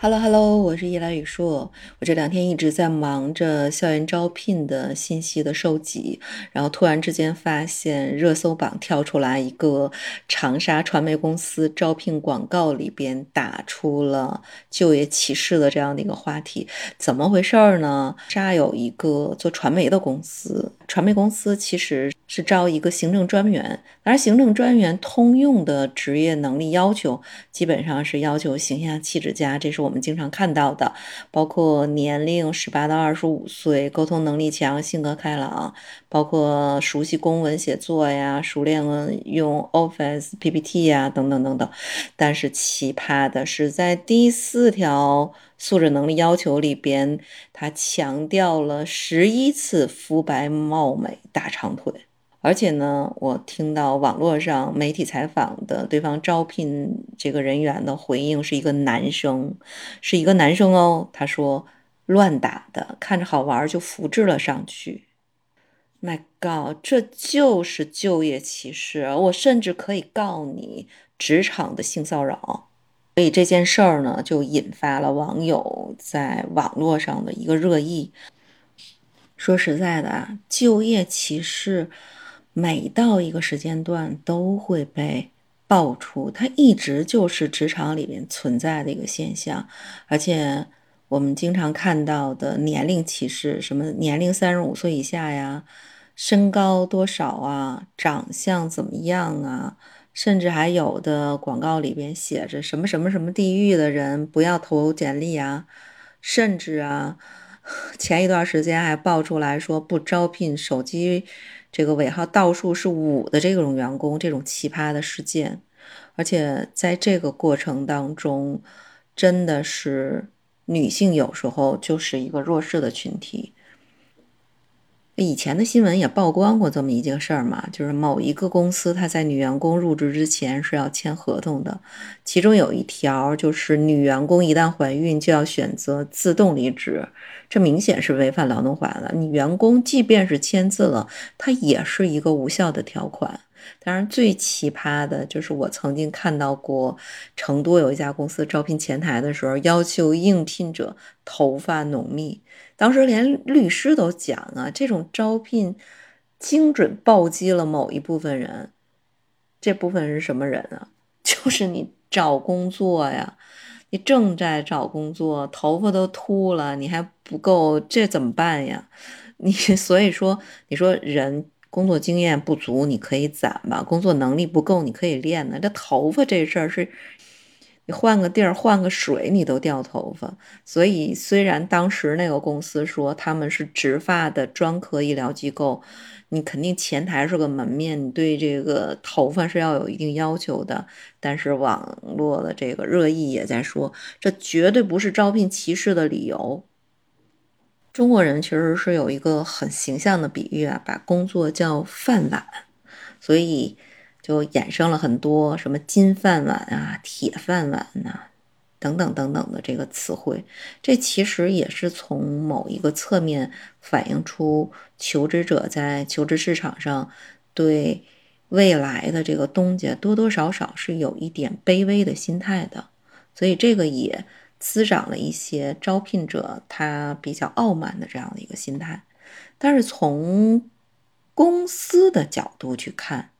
Hello Hello，我是叶来宇硕。我这两天一直在忙着校园招聘的信息的收集，然后突然之间发现热搜榜跳出来一个长沙传媒公司招聘广告里边打出了就业歧视的这样的一个话题，怎么回事儿呢？沙有一个做传媒的公司，传媒公司其实是招一个行政专员，而行政专员通用的职业能力要求基本上是要求形象气质佳，这是我们。经常看到的，包括年龄十八到二十五岁，沟通能力强，性格开朗，包括熟悉公文写作呀，熟练用 Office PPT 呀，等等等等。但是奇葩的是，在第四条素质能力要求里边，他强调了十一次肤白貌美大长腿。而且呢，我听到网络上媒体采访的对方招聘这个人员的回应是一个男生，是一个男生哦。他说乱打的，看着好玩就复制了上去。My God，这就是就业歧视，我甚至可以告你职场的性骚扰。所以这件事儿呢，就引发了网友在网络上的一个热议。说实在的啊，就业歧视。每到一个时间段都会被爆出，它一直就是职场里面存在的一个现象，而且我们经常看到的年龄歧视，什么年龄三十五岁以下呀，身高多少啊，长相怎么样啊，甚至还有的广告里边写着什么什么什么地域的人不要投简历啊，甚至啊，前一段时间还爆出来说不招聘手机。这个尾号倒数是五的这种员工，这种奇葩的事件，而且在这个过程当中，真的是女性有时候就是一个弱势的群体。以前的新闻也曝光过这么一件事儿嘛，就是某一个公司，他在女员工入职之前是要签合同的，其中有一条就是女员工一旦怀孕就要选择自动离职，这明显是违反劳动法的。你员工即便是签字了，它也是一个无效的条款。当然，最奇葩的就是我曾经看到过成都有一家公司招聘前台的时候，要求应聘者头发浓密。当时连律师都讲啊，这种招聘精准暴击了某一部分人。这部分是什么人啊？就是你找工作呀，你正在找工作，头发都秃了，你还不够，这怎么办呀？你所以说，你说人。工作经验不足，你可以攒吧；工作能力不够，你可以练呢。这头发这事儿是，你换个地儿换个水，你都掉头发。所以，虽然当时那个公司说他们是植发的专科医疗机构，你肯定前台是个门面，你对这个头发是要有一定要求的。但是网络的这个热议也在说，这绝对不是招聘歧视的理由。中国人其实是有一个很形象的比喻啊，把工作叫饭碗，所以就衍生了很多什么金饭碗啊、铁饭碗呐等等等等的这个词汇。这其实也是从某一个侧面反映出求职者在求职市场上对未来的这个东家多多少少是有一点卑微的心态的，所以这个也。滋长了一些招聘者他比较傲慢的这样的一个心态，但是从公司的角度去看，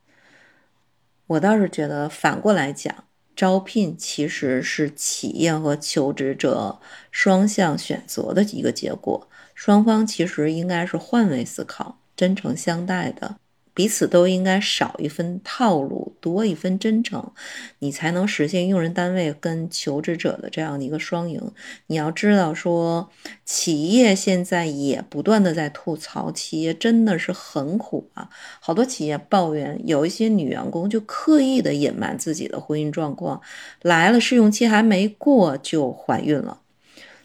我倒是觉得反过来讲，招聘其实是企业和求职者双向选择的一个结果，双方其实应该是换位思考、真诚相待的。彼此都应该少一分套路，多一分真诚，你才能实现用人单位跟求职者的这样的一个双赢。你要知道，说企业现在也不断的在吐槽，企业真的是很苦啊。好多企业抱怨，有一些女员工就刻意的隐瞒自己的婚姻状况，来了试用期还没过就怀孕了。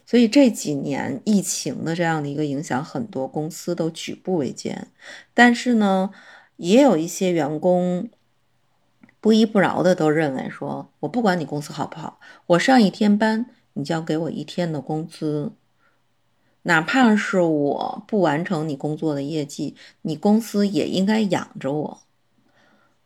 所以这几年疫情的这样的一个影响，很多公司都举步维艰。但是呢。也有一些员工不依不饶的都认为说，我不管你公司好不好，我上一天班，你就要给我一天的工资，哪怕是我不完成你工作的业绩，你公司也应该养着我。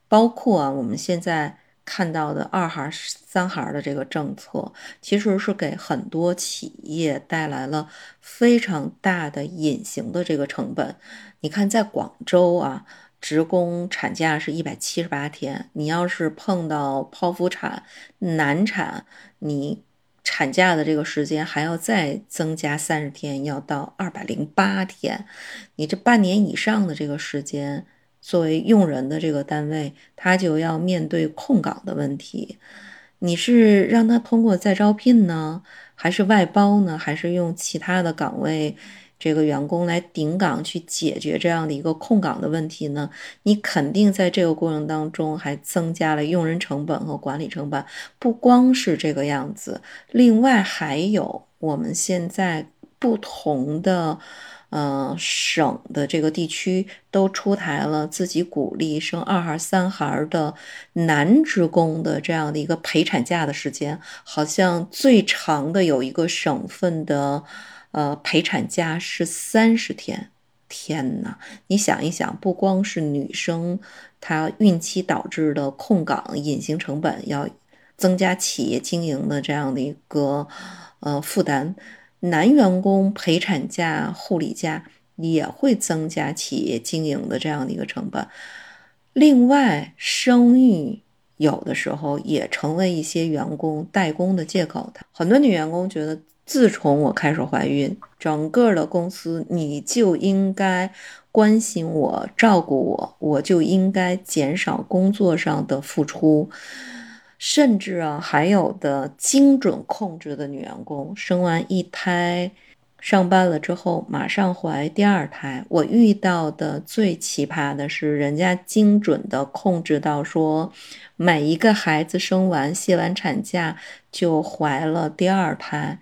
包括啊，我们现在看到的二孩、三孩的这个政策，其实是给很多企业带来了非常大的隐形的这个成本。你看，在广州啊，职工产假是一百七十八天，你要是碰到剖腹产、难产，你产假的这个时间还要再增加三十天，要到二百零八天。你这半年以上的这个时间。作为用人的这个单位，他就要面对空岗的问题。你是让他通过再招聘呢，还是外包呢，还是用其他的岗位这个员工来顶岗去解决这样的一个空岗的问题呢？你肯定在这个过程当中还增加了用人成本和管理成本。不光是这个样子，另外还有我们现在不同的。呃，省的这个地区都出台了自己鼓励生二孩、三孩的男职工的这样的一个陪产假的时间，好像最长的有一个省份的呃陪产假是三十天。天呐，你想一想，不光是女生，她孕期导致的空岗隐形成本要增加企业经营的这样的一个呃负担。男员工陪产假、护理假也会增加企业经营的这样的一个成本。另外，生育有的时候也成为一些员工代工的借口。很多女员工觉得，自从我开始怀孕，整个的公司你就应该关心我、照顾我，我就应该减少工作上的付出。甚至啊，还有的精准控制的女员工，生完一胎，上班了之后马上怀第二胎。我遇到的最奇葩的是，人家精准的控制到说，每一个孩子生完歇完产假就怀了第二胎。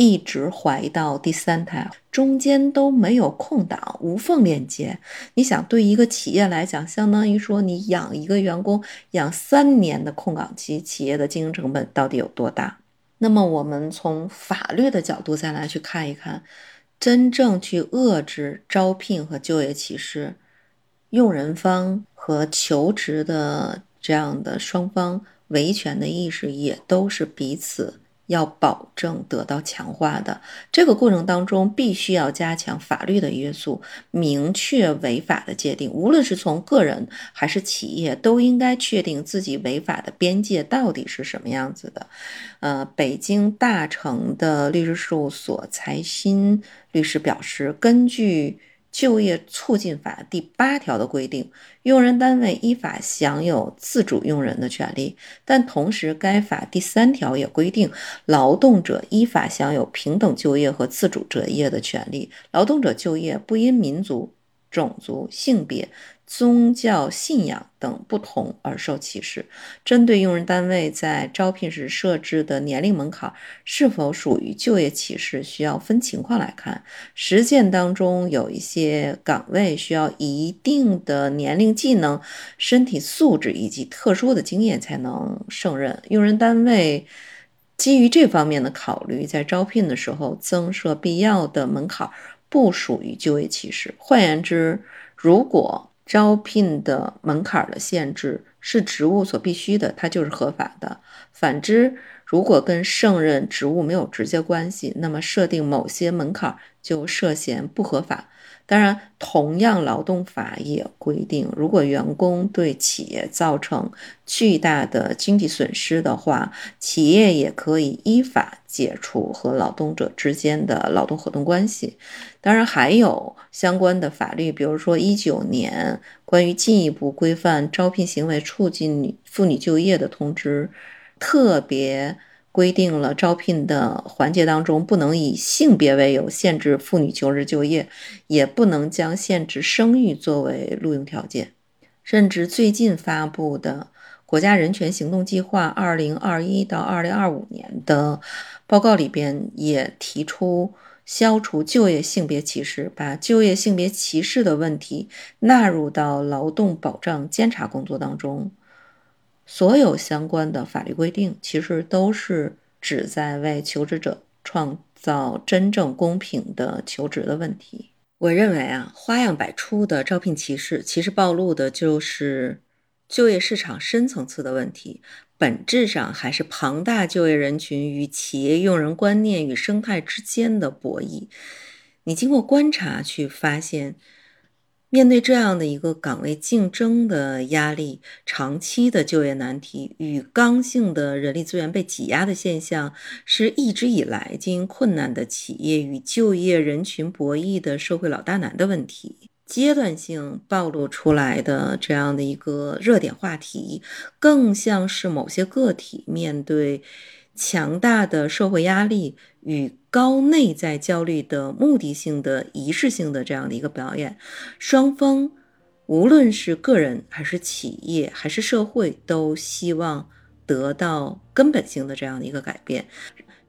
一直怀到第三胎，中间都没有空档，无缝链接。你想，对一个企业来讲，相当于说你养一个员工养三年的空岗期，企业的经营成本到底有多大？那么，我们从法律的角度再来去看一看，真正去遏制招聘和就业歧视，用人方和求职的这样的双方维权的意识也都是彼此。要保证得到强化的这个过程当中，必须要加强法律的约束，明确违法的界定。无论是从个人还是企业，都应该确定自己违法的边界到底是什么样子的。呃，北京大成的律师事务所财新律师表示，根据。就业促进法第八条的规定，用人单位依法享有自主用人的权利，但同时该法第三条也规定，劳动者依法享有平等就业和自主择业的权利。劳动者就业不因民族、种族、性别。宗教信仰等不同而受歧视。针对用人单位在招聘时设置的年龄门槛是否属于就业歧视，需要分情况来看。实践当中有一些岗位需要一定的年龄、技能、身体素质以及特殊的经验才能胜任。用人单位基于这方面的考虑，在招聘的时候增设必要的门槛，不属于就业歧视。换言之，如果招聘的门槛的限制是职务所必须的，它就是合法的。反之，如果跟胜任职务没有直接关系，那么设定某些门槛就涉嫌不合法。当然，同样，劳动法也规定，如果员工对企业造成巨大的经济损失的话，企业也可以依法解除和劳动者之间的劳动合同关系。当然，还有相关的法律，比如说一九年关于进一步规范招聘行为、促进妇女就业的通知，特别。规定了招聘的环节当中，不能以性别为由限制妇女求职就业，也不能将限制生育作为录用条件。甚至最近发布的国家人权行动计划（二零二一到二零二五年）的报告里边，也提出消除就业性别歧视，把就业性别歧视的问题纳入到劳动保障监察工作当中。所有相关的法律规定，其实都是旨在为求职者创造真正公平的求职的问题。我认为啊，花样百出的招聘歧视，其实暴露的就是就业市场深层次的问题，本质上还是庞大就业人群与企业用人观念与生态之间的博弈。你经过观察去发现。面对这样的一个岗位竞争的压力、长期的就业难题与刚性的人力资源被挤压的现象，是一直以来经营困难的企业与就业人群博弈的社会老大难的问题。阶段性暴露出来的这样的一个热点话题，更像是某些个体面对。强大的社会压力与高内在焦虑的目的性的仪式性的这样的一个表演，双方无论是个人还是企业还是社会，都希望得到根本性的这样的一个改变。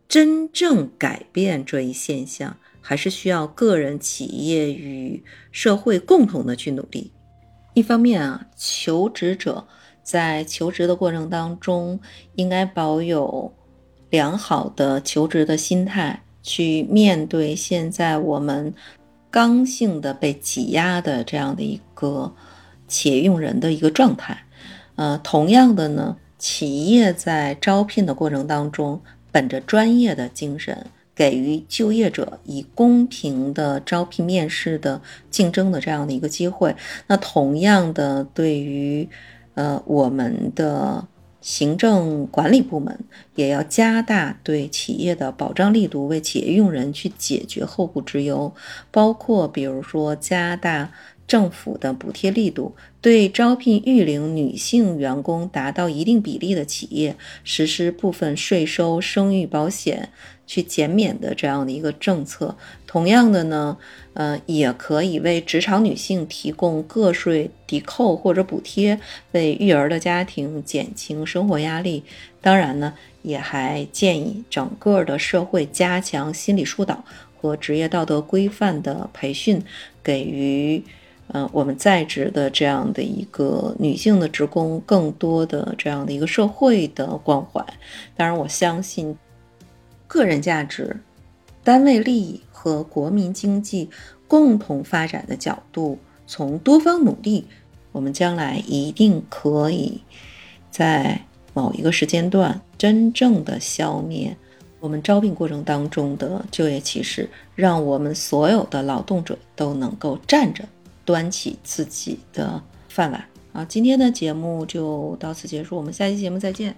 真正改变这一现象，还是需要个人、企业与社会共同的去努力。一方面啊，求职者在求职的过程当中应该保有。良好的求职的心态去面对现在我们刚性的被挤压的这样的一个企业用人的一个状态。呃，同样的呢，企业在招聘的过程当中，本着专业的精神，给予就业者以公平的招聘面试的竞争的这样的一个机会。那同样的，对于呃我们的。行政管理部门也要加大对企业的保障力度，为企业用人去解决后顾之忧，包括比如说加大政府的补贴力度，对招聘育龄女性员工达到一定比例的企业实施部分税收、生育保险。去减免的这样的一个政策，同样的呢，呃，也可以为职场女性提供个税抵扣或者补贴，为育儿的家庭减轻生活压力。当然呢，也还建议整个的社会加强心理疏导和职业道德规范的培训，给予呃我们在职的这样的一个女性的职工更多的这样的一个社会的关怀。当然，我相信。个人价值、单位利益和国民经济共同发展的角度，从多方努力，我们将来一定可以在某一个时间段真正的消灭我们招聘过程当中的就业歧视，让我们所有的劳动者都能够站着端起自己的饭碗。好，今天的节目就到此结束，我们下期节目再见。